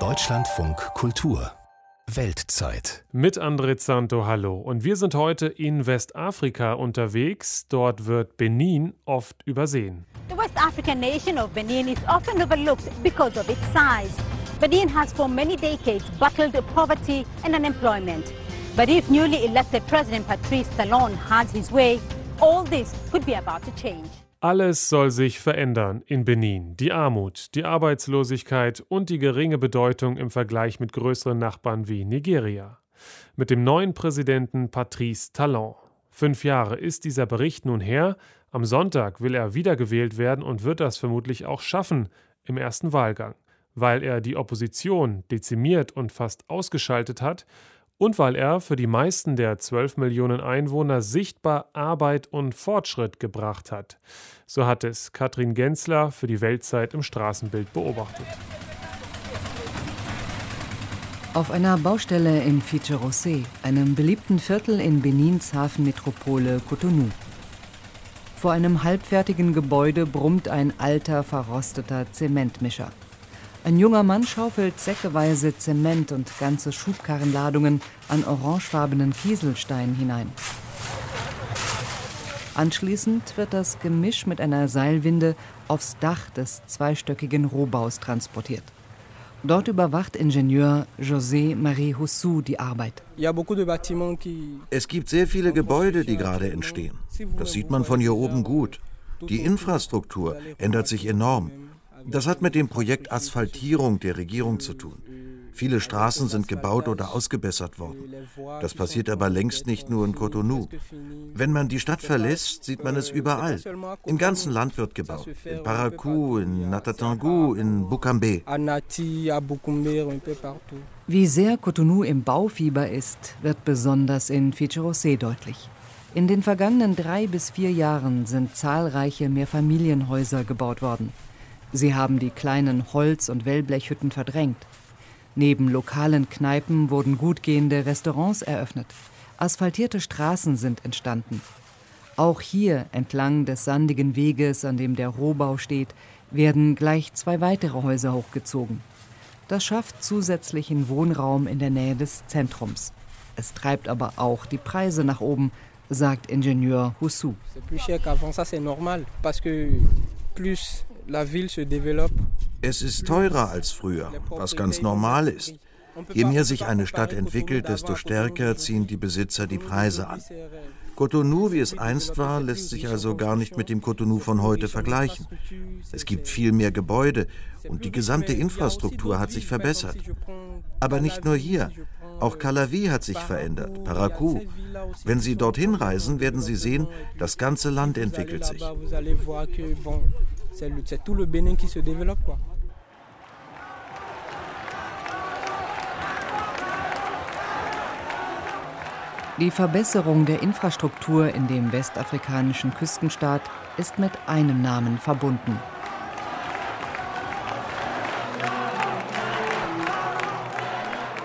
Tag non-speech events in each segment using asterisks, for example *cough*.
Deutschlandfunk Kultur Weltzeit. Mit André Santo, hallo. Und wir sind heute in Westafrika unterwegs. Dort wird Benin oft übersehen. The West African nation of Benin is often overlooked because of its size. Benin has for many decades battled poverty and unemployment. But if newly elected President Patrice Talon has his way, all this could be about to change. Alles soll sich verändern in Benin. Die Armut, die Arbeitslosigkeit und die geringe Bedeutung im Vergleich mit größeren Nachbarn wie Nigeria. Mit dem neuen Präsidenten Patrice Talon. Fünf Jahre ist dieser Bericht nun her. Am Sonntag will er wiedergewählt werden und wird das vermutlich auch schaffen im ersten Wahlgang, weil er die Opposition dezimiert und fast ausgeschaltet hat und weil er für die meisten der 12 Millionen Einwohner sichtbar Arbeit und Fortschritt gebracht hat. So hat es Katrin Gensler für die Weltzeit im Straßenbild beobachtet. Auf einer Baustelle in Fiche-Rosé, einem beliebten Viertel in Benins Hafenmetropole Cotonou. Vor einem halbfertigen Gebäude brummt ein alter, verrosteter Zementmischer. Ein junger Mann schaufelt säckeweise Zement und ganze Schubkarrenladungen an orangefarbenen Kieselstein hinein. Anschließend wird das Gemisch mit einer Seilwinde aufs Dach des zweistöckigen Rohbaus transportiert. Dort überwacht Ingenieur José Marie Hussou die Arbeit. Es gibt sehr viele Gebäude, die gerade entstehen. Das sieht man von hier oben gut. Die Infrastruktur ändert sich enorm. Das hat mit dem Projekt Asphaltierung der Regierung zu tun. Viele Straßen sind gebaut oder ausgebessert worden. Das passiert aber längst nicht nur in Cotonou. Wenn man die Stadt verlässt, sieht man es überall. Im ganzen Land wird gebaut. In Parakou, in Natatangu, in Bukambe. Wie sehr Cotonou im Baufieber ist, wird besonders in Ficherosé deutlich. In den vergangenen drei bis vier Jahren sind zahlreiche Mehrfamilienhäuser gebaut worden. Sie haben die kleinen Holz- und Wellblechhütten verdrängt. Neben lokalen Kneipen wurden gutgehende Restaurants eröffnet. Asphaltierte Straßen sind entstanden. Auch hier entlang des sandigen Weges, an dem der Rohbau steht, werden gleich zwei weitere Häuser hochgezogen. Das schafft zusätzlichen Wohnraum in der Nähe des Zentrums. Es treibt aber auch die Preise nach oben, sagt Ingenieur Hussou. Es ist teurer als früher, was ganz normal ist. Je mehr sich eine Stadt entwickelt, desto stärker ziehen die Besitzer die Preise an. Cotonou, wie es einst war, lässt sich also gar nicht mit dem Cotonou von heute vergleichen. Es gibt viel mehr Gebäude und die gesamte Infrastruktur hat sich verbessert. Aber nicht nur hier. Auch Calavi hat sich verändert, Parakou. Wenn Sie dorthin reisen, werden Sie sehen, das ganze Land entwickelt sich. C'est tout le Bénin qui se développe. Quoi. Die Verbesserung der Infrastruktur in dem westafrikanischen Küstenstaat ist mit einem Namen verbunden.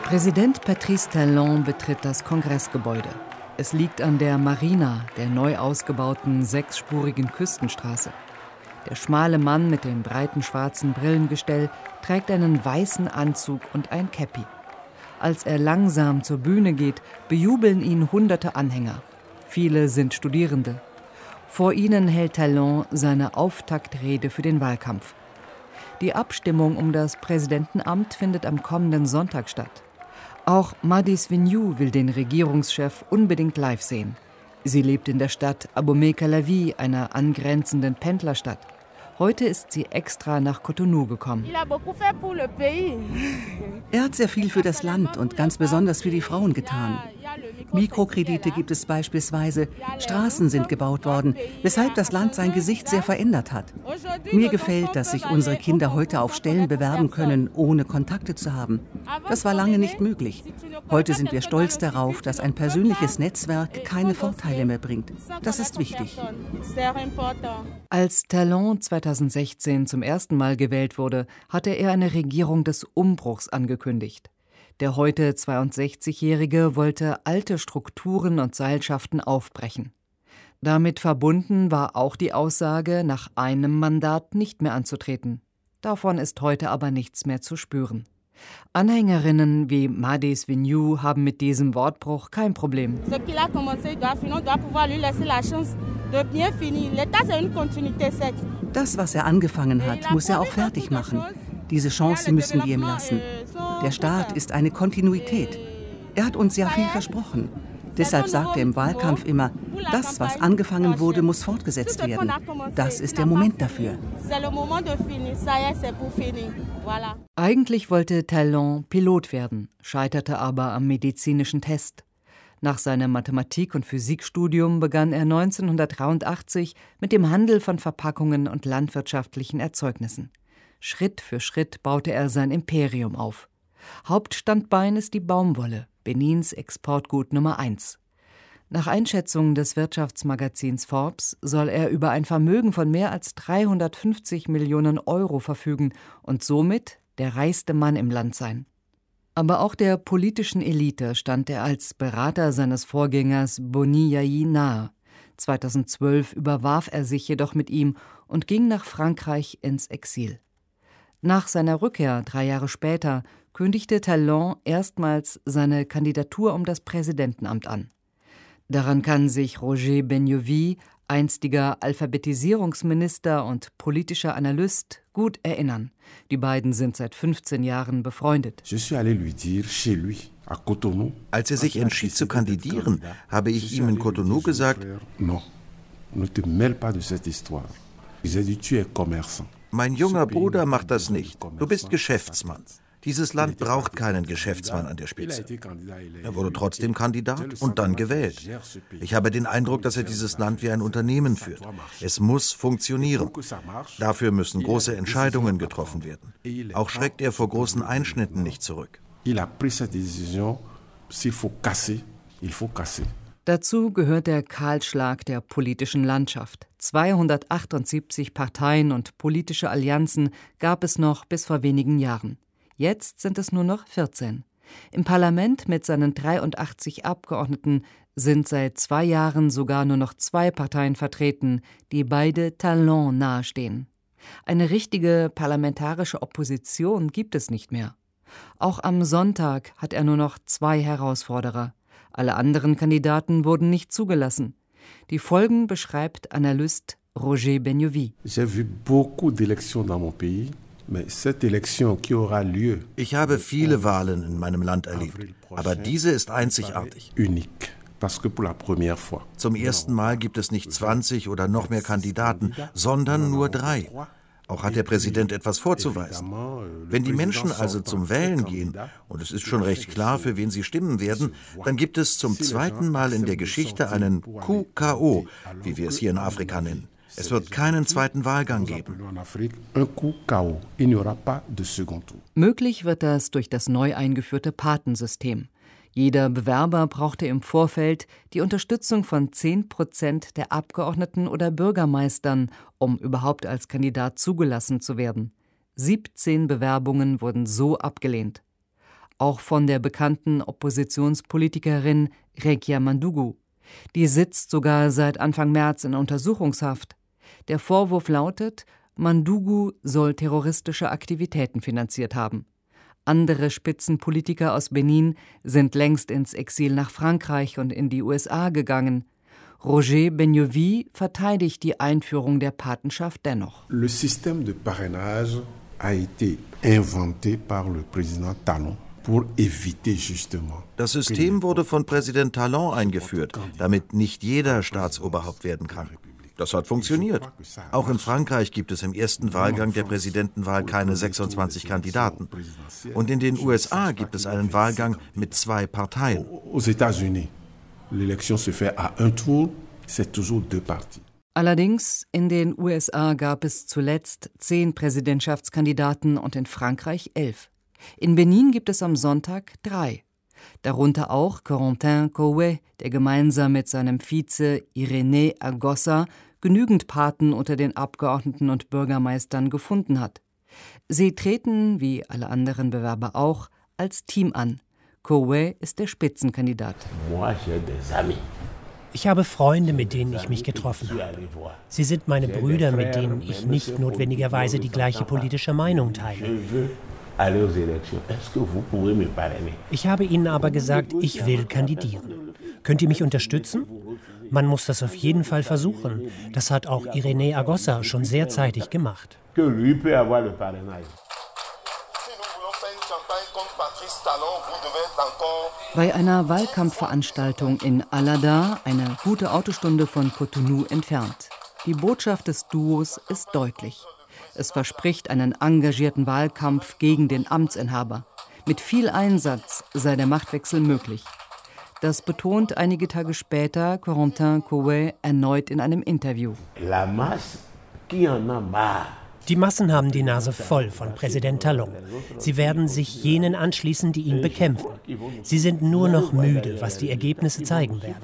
Präsident Patrice Talon betritt das Kongressgebäude. Es liegt an der Marina, der neu ausgebauten sechsspurigen Küstenstraße. Der schmale Mann mit dem breiten schwarzen Brillengestell trägt einen weißen Anzug und ein Käppi. Als er langsam zur Bühne geht, bejubeln ihn hunderte Anhänger. Viele sind Studierende. Vor ihnen hält Talon seine Auftaktrede für den Wahlkampf. Die Abstimmung um das Präsidentenamt findet am kommenden Sonntag statt. Auch Madis Vignou will den Regierungschef unbedingt live sehen. Sie lebt in der Stadt Abomey-Calavi, einer angrenzenden Pendlerstadt. Heute ist sie extra nach Cotonou gekommen. Er hat sehr viel für das Land und ganz besonders für die Frauen getan. Mikrokredite gibt es beispielsweise, Straßen sind gebaut worden, weshalb das Land sein Gesicht sehr verändert hat. Mir gefällt, dass sich unsere Kinder heute auf Stellen bewerben können, ohne Kontakte zu haben. Das war lange nicht möglich. Heute sind wir stolz darauf, dass ein persönliches Netzwerk keine Vorteile mehr bringt. Das ist wichtig. Als Talon 2016 zum ersten Mal gewählt wurde, hatte er eine Regierung des Umbruchs angekündigt. Der heute 62-Jährige wollte alte Strukturen und Seilschaften aufbrechen. Damit verbunden war auch die Aussage, nach einem Mandat nicht mehr anzutreten. Davon ist heute aber nichts mehr zu spüren. Anhängerinnen wie Madis Vignou haben mit diesem Wortbruch kein Problem. Das, was er angefangen hat, muss er auch fertig machen. Diese Chance müssen wir ihm lassen. Der Staat ist eine Kontinuität. Er hat uns ja viel versprochen. Deshalb sagt er im Wahlkampf immer, das, was angefangen wurde, muss fortgesetzt werden. Das ist der Moment dafür. Eigentlich wollte Talon Pilot werden, scheiterte aber am medizinischen Test. Nach seinem Mathematik- und Physikstudium begann er 1983 mit dem Handel von Verpackungen und landwirtschaftlichen Erzeugnissen. Schritt für Schritt baute er sein Imperium auf. Hauptstandbein ist die Baumwolle, Benins Exportgut Nummer eins. Nach Einschätzungen des Wirtschaftsmagazins Forbes soll er über ein Vermögen von mehr als 350 Millionen Euro verfügen und somit der reichste Mann im Land sein. Aber auch der politischen Elite stand er als Berater seines Vorgängers Boni Yayi nahe. 2012 überwarf er sich jedoch mit ihm und ging nach Frankreich ins Exil. Nach seiner Rückkehr drei Jahre später kündigte Talon erstmals seine Kandidatur um das Präsidentenamt an. Daran kann sich Roger Benyovi, einstiger Alphabetisierungsminister und politischer Analyst, gut erinnern. Die beiden sind seit 15 Jahren befreundet. Als er sich entschied zu kandidieren, habe ich ihm in Cotonou gesagt, mein junger Bruder macht das nicht. Du bist Geschäftsmann. Dieses Land braucht keinen Geschäftsmann an der Spitze. Er wurde trotzdem Kandidat und dann gewählt. Ich habe den Eindruck, dass er dieses Land wie ein Unternehmen führt. Es muss funktionieren. Dafür müssen große Entscheidungen getroffen werden. Auch schreckt er vor großen Einschnitten nicht zurück. Dazu gehört der Kahlschlag der politischen Landschaft. 278 Parteien und politische Allianzen gab es noch bis vor wenigen Jahren. Jetzt sind es nur noch 14. Im Parlament mit seinen 83 Abgeordneten sind seit zwei Jahren sogar nur noch zwei Parteien vertreten, die beide Talon nahestehen. Eine richtige parlamentarische Opposition gibt es nicht mehr. Auch am Sonntag hat er nur noch zwei Herausforderer. Alle anderen Kandidaten wurden nicht zugelassen. Die Folgen beschreibt Analyst Roger Benyovi. J'ai vu beaucoup d'élections dans mon pays. Ich habe viele Wahlen in meinem Land erlebt, aber diese ist einzigartig. Zum ersten Mal gibt es nicht 20 oder noch mehr Kandidaten, sondern nur drei. Auch hat der Präsident etwas vorzuweisen. Wenn die Menschen also zum Wählen gehen, und es ist schon recht klar, für wen sie stimmen werden, dann gibt es zum zweiten Mal in der Geschichte einen QKO, wie wir es hier in Afrika nennen. Es wird keinen zweiten Wahlgang geben. Möglich wird das durch das neu eingeführte Patensystem. Jeder Bewerber brauchte im Vorfeld die Unterstützung von 10 Prozent der Abgeordneten oder Bürgermeistern, um überhaupt als Kandidat zugelassen zu werden. 17 Bewerbungen wurden so abgelehnt. Auch von der bekannten Oppositionspolitikerin Rekia Mandugu. Die sitzt sogar seit Anfang März in Untersuchungshaft. Der Vorwurf lautet, Mandugu soll terroristische Aktivitäten finanziert haben. Andere Spitzenpolitiker aus Benin sind längst ins Exil nach Frankreich und in die USA gegangen. Roger Benyovi verteidigt die Einführung der Patenschaft dennoch. Le système de parrainage a été inventé par le président Talon. Das System wurde von Präsident Talon eingeführt, damit nicht jeder Staatsoberhaupt werden kann. Das hat funktioniert. Auch in Frankreich gibt es im ersten Wahlgang der Präsidentenwahl keine 26 Kandidaten. Und in den USA gibt es einen Wahlgang mit zwei Parteien. Allerdings, in den USA gab es zuletzt zehn Präsidentschaftskandidaten und in Frankreich elf. In Benin gibt es am Sonntag drei. Darunter auch Corentin Coué, der gemeinsam mit seinem Vize Irénée Agossa genügend Paten unter den Abgeordneten und Bürgermeistern gefunden hat. Sie treten, wie alle anderen Bewerber auch, als Team an. Kowe ist der Spitzenkandidat. Ich habe Freunde, mit denen ich mich getroffen habe. Sie sind meine Brüder, mit denen ich nicht notwendigerweise die gleiche politische Meinung teile. Ich habe ihnen aber gesagt, ich will kandidieren. Könnt ihr mich unterstützen? Man muss das auf jeden Fall versuchen. Das hat auch Irene Agossa schon sehr zeitig gemacht. Bei einer Wahlkampfveranstaltung in Alada, eine gute Autostunde von Cotonou entfernt. Die Botschaft des Duos ist deutlich. Es verspricht einen engagierten Wahlkampf gegen den Amtsinhaber. Mit viel Einsatz sei der Machtwechsel möglich. Das betont einige Tage später Corentin Couet erneut in einem Interview. La masse qui en a marre die Massen haben die Nase voll von Präsident Talon. Sie werden sich jenen anschließen, die ihn bekämpfen. Sie sind nur noch müde, was die Ergebnisse zeigen werden.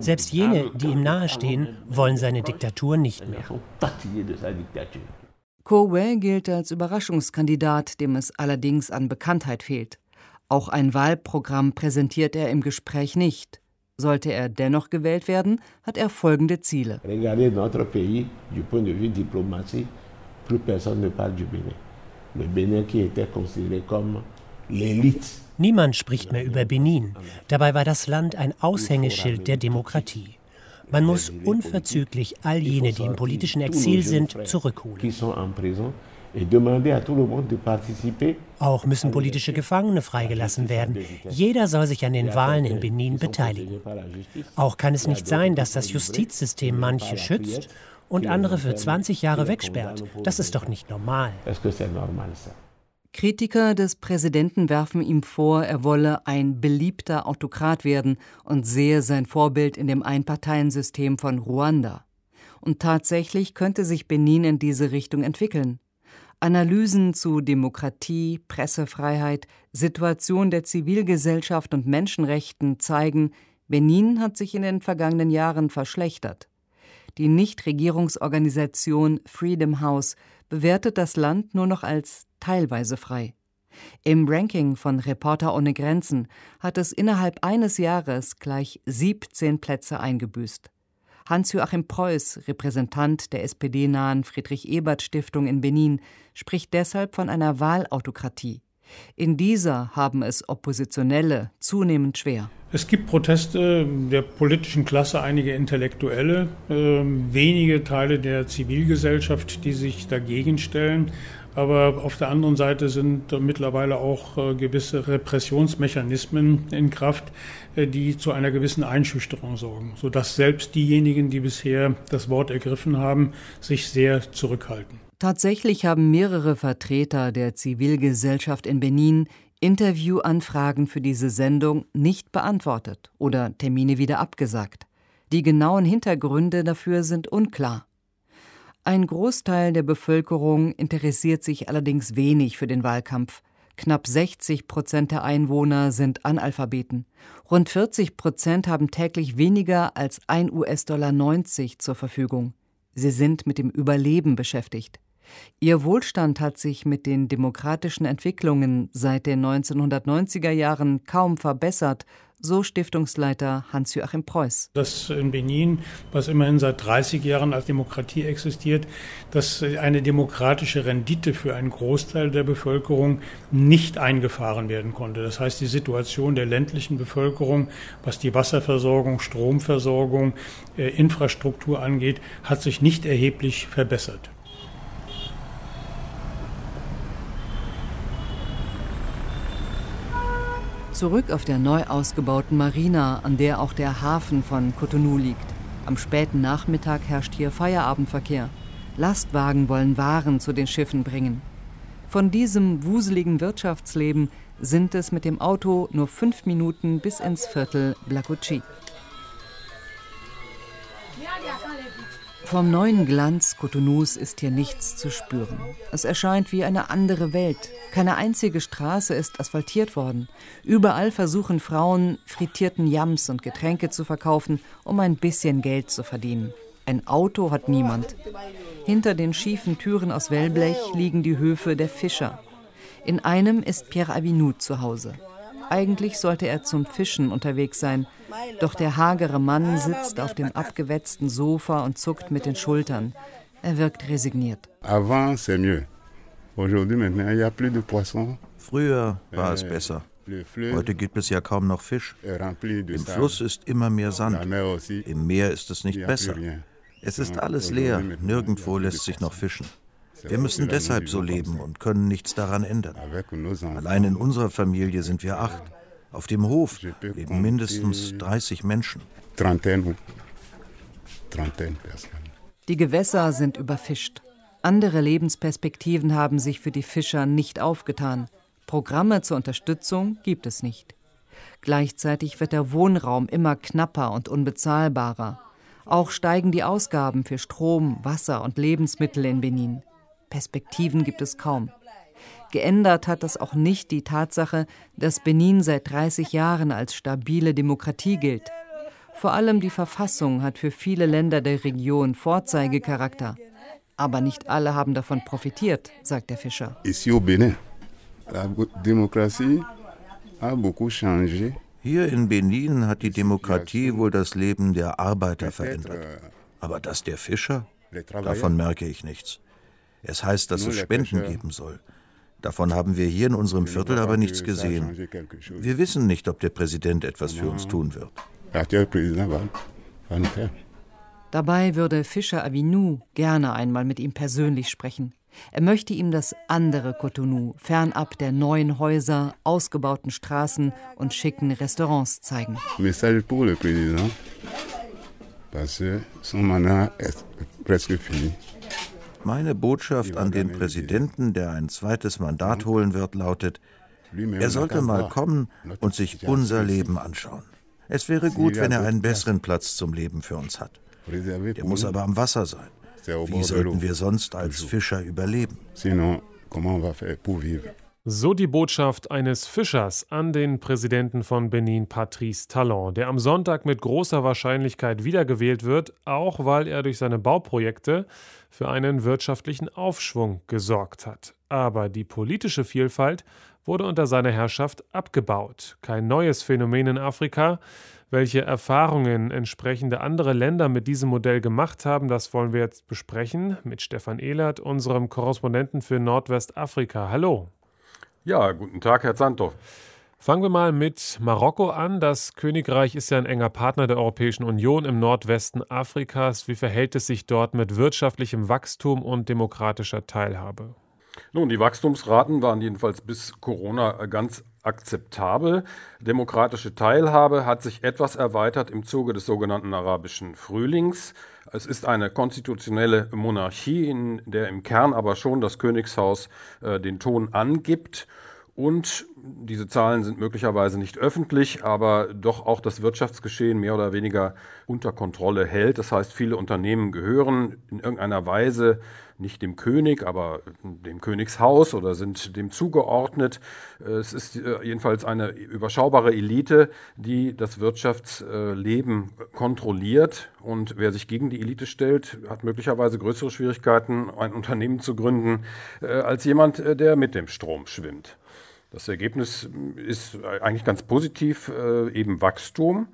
Selbst jene, die ihm nahestehen, wollen seine Diktatur nicht mehr. Kowe gilt als Überraschungskandidat, dem es allerdings an Bekanntheit fehlt. Auch ein Wahlprogramm präsentiert er im Gespräch nicht. Sollte er dennoch gewählt werden, hat er folgende Ziele. Niemand spricht mehr über Benin. Dabei war das Land ein Aushängeschild der Demokratie. Man muss unverzüglich all jene, die im politischen Exil sind, zurückholen. Auch müssen politische Gefangene freigelassen werden. Jeder soll sich an den Wahlen in Benin beteiligen. Auch kann es nicht sein, dass das Justizsystem manche schützt und andere für 20 Jahre wegsperrt. Das ist doch nicht normal. Kritiker des Präsidenten werfen ihm vor, er wolle ein beliebter Autokrat werden und sehe sein Vorbild in dem Einparteiensystem von Ruanda. Und tatsächlich könnte sich Benin in diese Richtung entwickeln. Analysen zu Demokratie, Pressefreiheit, Situation der Zivilgesellschaft und Menschenrechten zeigen, Benin hat sich in den vergangenen Jahren verschlechtert. Die Nichtregierungsorganisation Freedom House bewertet das Land nur noch als teilweise frei. Im Ranking von Reporter ohne Grenzen hat es innerhalb eines Jahres gleich 17 Plätze eingebüßt. Hans-Joachim Preuß, Repräsentant der SPD-nahen Friedrich-Ebert-Stiftung in Benin, spricht deshalb von einer Wahlautokratie. In dieser haben es Oppositionelle zunehmend schwer. Es gibt Proteste der politischen Klasse, einige Intellektuelle, äh, wenige Teile der Zivilgesellschaft, die sich dagegen stellen. Aber auf der anderen Seite sind mittlerweile auch äh, gewisse Repressionsmechanismen in Kraft, äh, die zu einer gewissen Einschüchterung sorgen, sodass selbst diejenigen, die bisher das Wort ergriffen haben, sich sehr zurückhalten. Tatsächlich haben mehrere Vertreter der Zivilgesellschaft in Benin Interviewanfragen für diese Sendung nicht beantwortet oder Termine wieder abgesagt. Die genauen Hintergründe dafür sind unklar. Ein Großteil der Bevölkerung interessiert sich allerdings wenig für den Wahlkampf. Knapp 60 Prozent der Einwohner sind Analphabeten. Rund 40 Prozent haben täglich weniger als 1 US-Dollar 90 zur Verfügung. Sie sind mit dem Überleben beschäftigt. Ihr Wohlstand hat sich mit den demokratischen Entwicklungen seit den 1990er Jahren kaum verbessert, so Stiftungsleiter Hans-Joachim Preuß. Das in Benin, was immerhin seit 30 Jahren als Demokratie existiert, dass eine demokratische Rendite für einen Großteil der Bevölkerung nicht eingefahren werden konnte. Das heißt, die Situation der ländlichen Bevölkerung, was die Wasserversorgung, Stromversorgung, äh, Infrastruktur angeht, hat sich nicht erheblich verbessert. Zurück auf der neu ausgebauten Marina, an der auch der Hafen von Cotonou liegt. Am späten Nachmittag herrscht hier Feierabendverkehr. Lastwagen wollen Waren zu den Schiffen bringen. Von diesem wuseligen Wirtschaftsleben sind es mit dem Auto nur fünf Minuten bis ins Viertel Blacucci. Vom neuen Glanz Cotonous ist hier nichts zu spüren. Es erscheint wie eine andere Welt. Keine einzige Straße ist asphaltiert worden. Überall versuchen Frauen, frittierten Yams und Getränke zu verkaufen, um ein bisschen Geld zu verdienen. Ein Auto hat niemand. Hinter den schiefen Türen aus Wellblech liegen die Höfe der Fischer. In einem ist Pierre Avinou zu Hause. Eigentlich sollte er zum Fischen unterwegs sein, doch der hagere Mann sitzt auf dem abgewetzten Sofa und zuckt mit den Schultern. Er wirkt resigniert. Früher war es besser. Heute gibt es ja kaum noch Fisch. Im Fluss ist immer mehr Sand. Im Meer ist es nicht besser. Es ist alles leer. Nirgendwo lässt sich noch fischen. Wir müssen deshalb so leben und können nichts daran ändern. Allein in unserer Familie sind wir acht. Auf dem Hof leben mindestens 30 Menschen. Die Gewässer sind überfischt. Andere Lebensperspektiven haben sich für die Fischer nicht aufgetan. Programme zur Unterstützung gibt es nicht. Gleichzeitig wird der Wohnraum immer knapper und unbezahlbarer. Auch steigen die Ausgaben für Strom, Wasser und Lebensmittel in Benin. Perspektiven gibt es kaum. Geändert hat das auch nicht die Tatsache, dass Benin seit 30 Jahren als stabile Demokratie gilt. Vor allem die Verfassung hat für viele Länder der Region Vorzeigecharakter. Aber nicht alle haben davon profitiert, sagt der Fischer. Hier in Benin hat die Demokratie wohl das Leben der Arbeiter verändert. Aber das der Fischer? Davon merke ich nichts. Es heißt, dass es Spenden geben soll. Davon haben wir hier in unserem Viertel aber nichts gesehen. Wir wissen nicht, ob der Präsident etwas für uns tun wird. Dabei würde Fischer Avinou gerne einmal mit ihm persönlich sprechen. Er möchte ihm das andere Cotonou, fernab der neuen Häuser, ausgebauten Straßen und schicken Restaurants zeigen. Message pour le président, parce que son mandat est presque fini. Meine Botschaft an den Präsidenten, der ein zweites Mandat holen wird, lautet, er sollte mal kommen und sich unser Leben anschauen. Es wäre gut, wenn er einen besseren Platz zum Leben für uns hat. Der muss aber am Wasser sein. Wie sollten wir sonst als Fischer überleben? So die Botschaft eines Fischers an den Präsidenten von Benin, Patrice Talon, der am Sonntag mit großer Wahrscheinlichkeit wiedergewählt wird, auch weil er durch seine Bauprojekte für einen wirtschaftlichen Aufschwung gesorgt hat. Aber die politische Vielfalt wurde unter seiner Herrschaft abgebaut. Kein neues Phänomen in Afrika. Welche Erfahrungen entsprechende andere Länder mit diesem Modell gemacht haben, das wollen wir jetzt besprechen mit Stefan Ehlert, unserem Korrespondenten für Nordwestafrika. Hallo. Ja, guten Tag, Herr Santo. Fangen wir mal mit Marokko an. Das Königreich ist ja ein enger Partner der Europäischen Union im Nordwesten Afrikas. Wie verhält es sich dort mit wirtschaftlichem Wachstum und demokratischer Teilhabe? Nun, die Wachstumsraten waren jedenfalls bis Corona ganz akzeptabel. Demokratische Teilhabe hat sich etwas erweitert im Zuge des sogenannten arabischen Frühlings. Es ist eine konstitutionelle Monarchie, in der im Kern aber schon das Königshaus äh, den Ton angibt. Und diese Zahlen sind möglicherweise nicht öffentlich, aber doch auch das Wirtschaftsgeschehen mehr oder weniger unter Kontrolle hält. Das heißt, viele Unternehmen gehören in irgendeiner Weise nicht dem König, aber dem Königshaus oder sind dem zugeordnet. Es ist äh, jedenfalls eine überschaubare Elite, die das Wirtschaftsleben kontrolliert. Und wer sich gegen die Elite stellt, hat möglicherweise größere Schwierigkeiten, ein Unternehmen zu gründen, äh, als jemand, äh, der mit dem Strom schwimmt. Das Ergebnis ist eigentlich ganz positiv, eben Wachstum.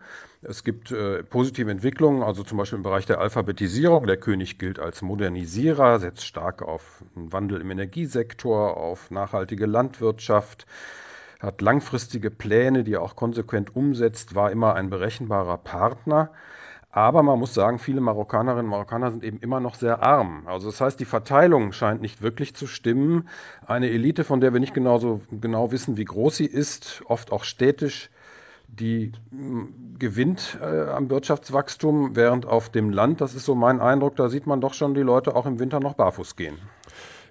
Es gibt äh, positive Entwicklungen, also zum Beispiel im Bereich der Alphabetisierung. Der König gilt als Modernisierer, setzt stark auf einen Wandel im Energiesektor, auf nachhaltige Landwirtschaft, hat langfristige Pläne, die er auch konsequent umsetzt, war immer ein berechenbarer Partner. Aber man muss sagen, viele Marokkanerinnen und Marokkaner sind eben immer noch sehr arm. Also das heißt, die Verteilung scheint nicht wirklich zu stimmen. Eine Elite, von der wir nicht genauso genau wissen, wie groß sie ist, oft auch städtisch, die hm, gewinnt äh, am Wirtschaftswachstum, während auf dem Land, das ist so mein Eindruck, da sieht man doch schon die Leute auch im Winter noch barfuß gehen.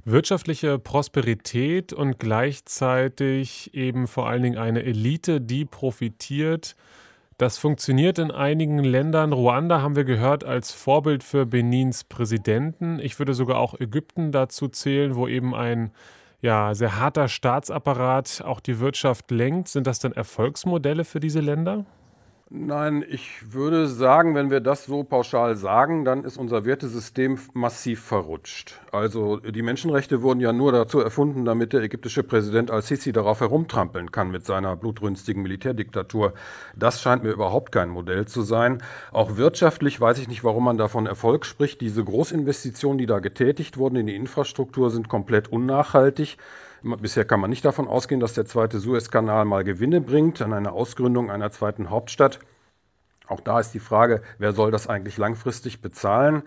Wirtschaftliche Prosperität und gleichzeitig eben vor allen Dingen eine Elite, die profitiert. Das funktioniert in einigen Ländern. Ruanda haben wir gehört als Vorbild für Benins Präsidenten. Ich würde sogar auch Ägypten dazu zählen, wo eben ein ja, sehr harter Staatsapparat auch die Wirtschaft lenkt. Sind das denn Erfolgsmodelle für diese Länder? Nein, ich würde sagen, wenn wir das so pauschal sagen, dann ist unser Wertesystem massiv verrutscht. Also die Menschenrechte wurden ja nur dazu erfunden, damit der ägyptische Präsident al-Sisi darauf herumtrampeln kann mit seiner blutrünstigen Militärdiktatur. Das scheint mir überhaupt kein Modell zu sein. Auch wirtschaftlich weiß ich nicht, warum man davon Erfolg spricht. Diese Großinvestitionen, die da getätigt wurden in die Infrastruktur, sind komplett unnachhaltig. Bisher kann man nicht davon ausgehen, dass der zweite Suezkanal mal Gewinne bringt an einer Ausgründung einer zweiten Hauptstadt. Auch da ist die Frage, wer soll das eigentlich langfristig bezahlen?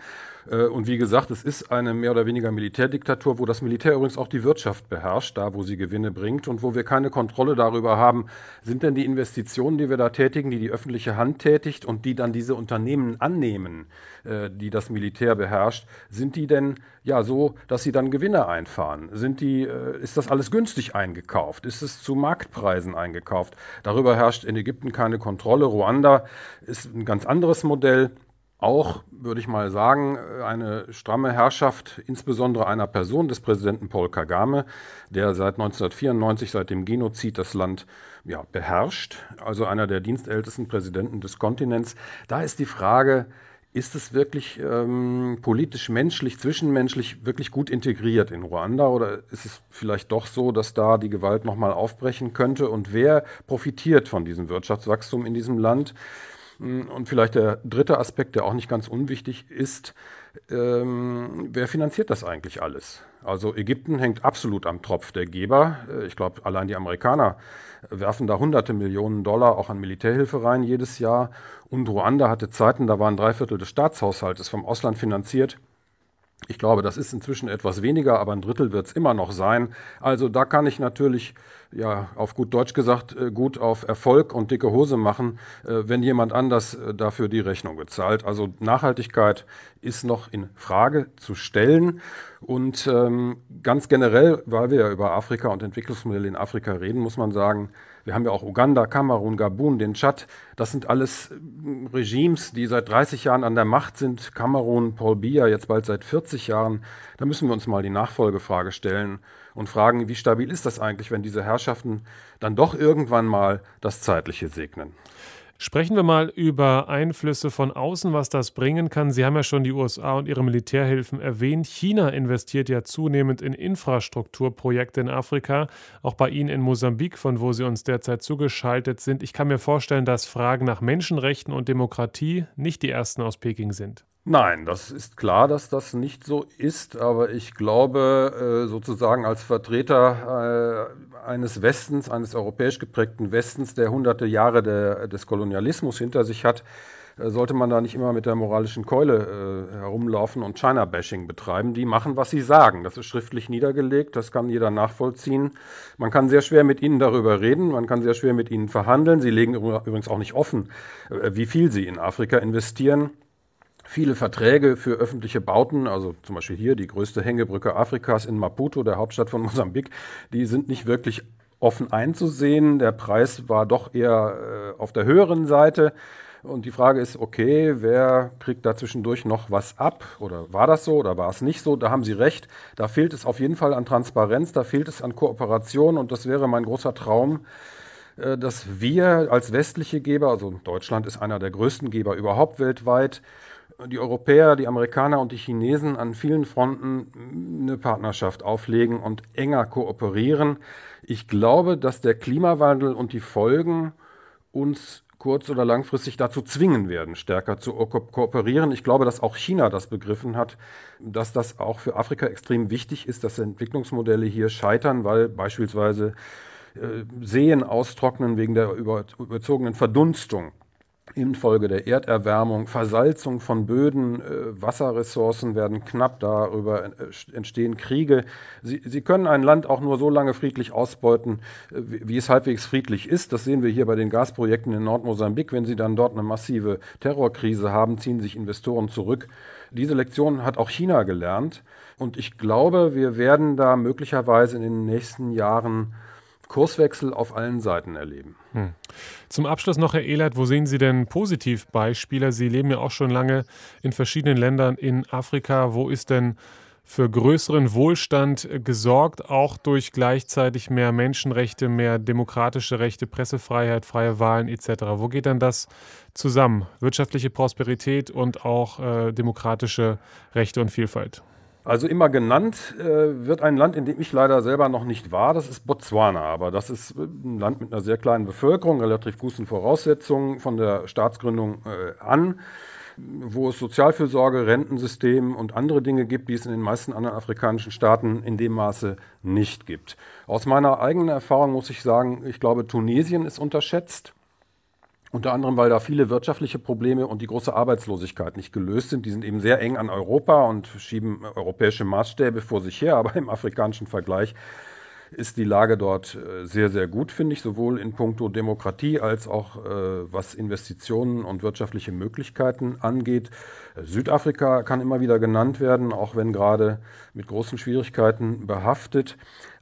Äh, und wie gesagt, es ist eine mehr oder weniger Militärdiktatur, wo das Militär übrigens auch die Wirtschaft beherrscht, da wo sie Gewinne bringt und wo wir keine Kontrolle darüber haben, sind denn die Investitionen, die wir da tätigen, die die öffentliche Hand tätigt und die dann diese Unternehmen annehmen, äh, die das Militär beherrscht, sind die denn ja so, dass sie dann Gewinne einfahren? Sind die, äh, ist das alles günstig eingekauft? Ist es zu Marktpreisen eingekauft? Darüber herrscht in Ägypten keine Kontrolle. Ruanda ist ein ganz anderes Modell auch, würde ich mal sagen, eine stramme Herrschaft, insbesondere einer Person des Präsidenten Paul Kagame, der seit 1994, seit dem Genozid, das Land ja, beherrscht, also einer der dienstältesten Präsidenten des Kontinents. Da ist die Frage, ist es wirklich ähm, politisch, menschlich, zwischenmenschlich wirklich gut integriert in Ruanda oder ist es vielleicht doch so, dass da die Gewalt nochmal aufbrechen könnte? Und wer profitiert von diesem Wirtschaftswachstum in diesem Land? Und vielleicht der dritte Aspekt, der auch nicht ganz unwichtig ist, ähm, wer finanziert das eigentlich alles? Also Ägypten hängt absolut am Tropf der Geber. Äh, ich glaube, allein die Amerikaner werfen da hunderte Millionen Dollar auch an Militärhilfe rein jedes Jahr. Und Ruanda hatte Zeiten, da waren drei Viertel des Staatshaushaltes vom Ausland finanziert. Ich glaube, das ist inzwischen etwas weniger, aber ein Drittel wird es immer noch sein. Also da kann ich natürlich, ja, auf gut Deutsch gesagt, äh, gut auf Erfolg und dicke Hose machen, äh, wenn jemand anders äh, dafür die Rechnung bezahlt. Also Nachhaltigkeit ist noch in Frage zu stellen. Und ähm, ganz generell, weil wir ja über Afrika und Entwicklungsmodelle in Afrika reden, muss man sagen, wir haben ja auch Uganda, Kamerun, Gabun, den Tschad. Das sind alles äh, Regimes, die seit 30 Jahren an der Macht sind. Kamerun, Paul Biya jetzt bald seit 40 Jahren. Da müssen wir uns mal die Nachfolgefrage stellen und fragen, wie stabil ist das eigentlich, wenn diese Herrschaften dann doch irgendwann mal das Zeitliche segnen. Sprechen wir mal über Einflüsse von außen, was das bringen kann. Sie haben ja schon die USA und ihre Militärhilfen erwähnt. China investiert ja zunehmend in Infrastrukturprojekte in Afrika, auch bei Ihnen in Mosambik, von wo Sie uns derzeit zugeschaltet sind. Ich kann mir vorstellen, dass Fragen nach Menschenrechten und Demokratie nicht die ersten aus Peking sind. Nein, das ist klar, dass das nicht so ist, aber ich glaube, äh, sozusagen als Vertreter äh, eines Westens, eines europäisch geprägten Westens, der hunderte Jahre der, des Kolonialismus hinter sich hat, äh, sollte man da nicht immer mit der moralischen Keule herumlaufen und China-Bashing betreiben. Die machen, was sie sagen. Das ist schriftlich niedergelegt, das kann jeder nachvollziehen. Man kann sehr schwer mit ihnen darüber reden, man kann sehr schwer mit ihnen verhandeln. Sie legen übrigens auch nicht offen, wie viel sie in Afrika investieren viele Verträge für öffentliche Bauten, also zum Beispiel hier die größte Hängebrücke Afrikas in Maputo, der Hauptstadt von *laughs* Mosambik, die sind nicht wirklich offen einzusehen. Der Preis war doch eher äh, auf der höheren Seite. Und die Frage ist, okay, wer kriegt da zwischendurch noch was ab? Oder war das so oder war es nicht so? Da haben Sie recht. Da fehlt es auf jeden Fall an Transparenz, da fehlt es an Kooperation. Und das wäre mein großer Traum, äh, dass wir als westliche Geber, also Deutschland ist einer der größten Geber überhaupt weltweit, die Europäer, die Amerikaner und die Chinesen an vielen Fronten eine Partnerschaft auflegen und enger kooperieren. Ich glaube, dass der Klimawandel und die Folgen uns kurz- oder langfristig dazu zwingen werden, stärker zu ko kooperieren. Ich glaube, dass auch China das begriffen hat, dass das auch für Afrika extrem wichtig ist, dass Entwicklungsmodelle hier scheitern, weil beispielsweise äh, Seen austrocknen wegen der über, überzogenen Verdunstung infolge der Erderwärmung, Versalzung von Böden, äh, Wasserressourcen werden knapp, darüber äh, entstehen Kriege. Sie, sie, können ein Land auch nur so lange friedlich ausbeuten, äh, wie, wie, es halbwegs friedlich ist. Das sehen wir hier bei den Gasprojekten in Nordmosambik. Wenn sie dann dort eine massive Terrorkrise haben, ziehen sich Investoren zurück. Diese Lektion hat auch China gelernt. Und ich glaube, wir werden da möglicherweise in den nächsten Jahren Kurswechsel auf allen Seiten erleben. Hm. Zum Abschluss noch, Herr Ehlert, wo sehen Sie denn Positivbeispiele? Sie leben ja auch schon lange in verschiedenen Ländern in Afrika. Wo ist denn für größeren Wohlstand gesorgt, auch durch gleichzeitig mehr Menschenrechte, mehr demokratische Rechte, Pressefreiheit, freie Wahlen etc. Wo geht dann das zusammen? Wirtschaftliche Prosperität und auch äh, demokratische Rechte und Vielfalt. Also immer genannt äh, wird ein Land, in dem ich leider selber noch nicht war, das ist Botswana. Aber das ist ein Land mit einer sehr kleinen Bevölkerung, relativ guten Voraussetzungen von der Staatsgründung äh, an wo es Sozialfürsorge, Rentensystem und andere Dinge gibt, die es in den meisten anderen afrikanischen Staaten in dem Maße nicht gibt. Aus meiner eigenen Erfahrung muss ich sagen, ich glaube, Tunesien ist unterschätzt. Unter anderem, weil da viele wirtschaftliche Probleme und die große Arbeitslosigkeit nicht gelöst sind. Die sind eben sehr eng an Europa und schieben europäische Maßstäbe vor sich her, aber im afrikanischen Vergleich ist die Lage dort äh, sehr, sehr gut, finde ich, sowohl in puncto Demokratie als auch äh, was Investitionen und wirtschaftliche Möglichkeiten angeht. Südafrika kann immer wieder genannt werden, auch wenn gerade mit großen Schwierigkeiten behaftet.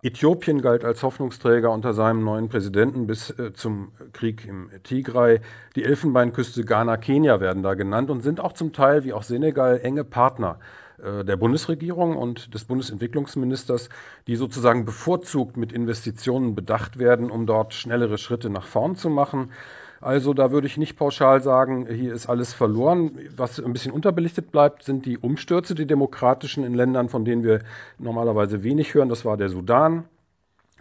Äthiopien galt als Hoffnungsträger unter seinem neuen Präsidenten bis äh, zum Krieg im Tigray. Die Elfenbeinküste Ghana, Kenia werden da genannt und sind auch zum Teil, wie auch Senegal, enge Partner äh, der Bundesregierung und des Bundesentwicklungsministers, die sozusagen bevorzugt mit Investitionen bedacht werden, um dort schnellere Schritte nach vorn zu machen. Also da würde ich nicht pauschal sagen, hier ist alles verloren. Was ein bisschen unterbelichtet bleibt, sind die Umstürze, die demokratischen in Ländern, von denen wir normalerweise wenig hören. Das war der Sudan,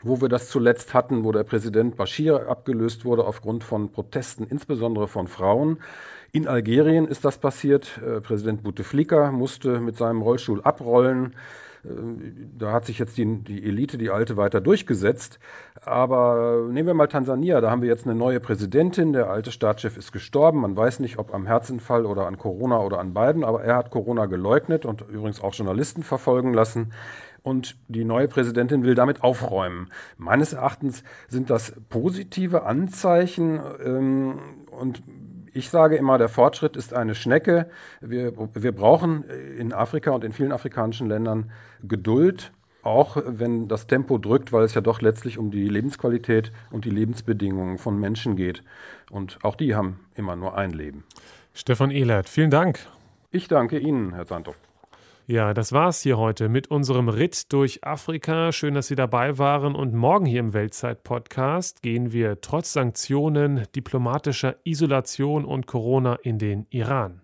wo wir das zuletzt hatten, wo der Präsident Bashir abgelöst wurde aufgrund von Protesten, insbesondere von Frauen. In Algerien ist das passiert. Äh, Präsident Bouteflika musste mit seinem Rollstuhl abrollen. Äh, da hat sich jetzt die, die, Elite, die alte, weiter durchgesetzt. Aber nehmen wir mal Tansania. Da haben wir jetzt eine neue Präsidentin. Der alte Staatschef ist gestorben. Man weiß nicht, ob am Herzinfall oder an Corona oder an beiden. Aber er hat Corona geleugnet und übrigens auch Journalisten verfolgen lassen. Und die neue Präsidentin will damit aufräumen. Meines Erachtens sind das positive Anzeichen. Ähm, und ich sage immer, der Fortschritt ist eine Schnecke. Wir, wir brauchen in Afrika und in vielen afrikanischen Ländern Geduld, auch wenn das Tempo drückt, weil es ja doch letztlich um die Lebensqualität und die Lebensbedingungen von Menschen geht. Und auch die haben immer nur ein Leben. Stefan Ehlert, vielen Dank. Ich danke Ihnen, Herr Santo. Ja, das war's hier heute mit unserem Ritt durch Afrika. Schön, dass Sie dabei waren. Und morgen hier im Weltzeit-Podcast gehen wir trotz Sanktionen, diplomatischer Isolation und Corona in den Iran.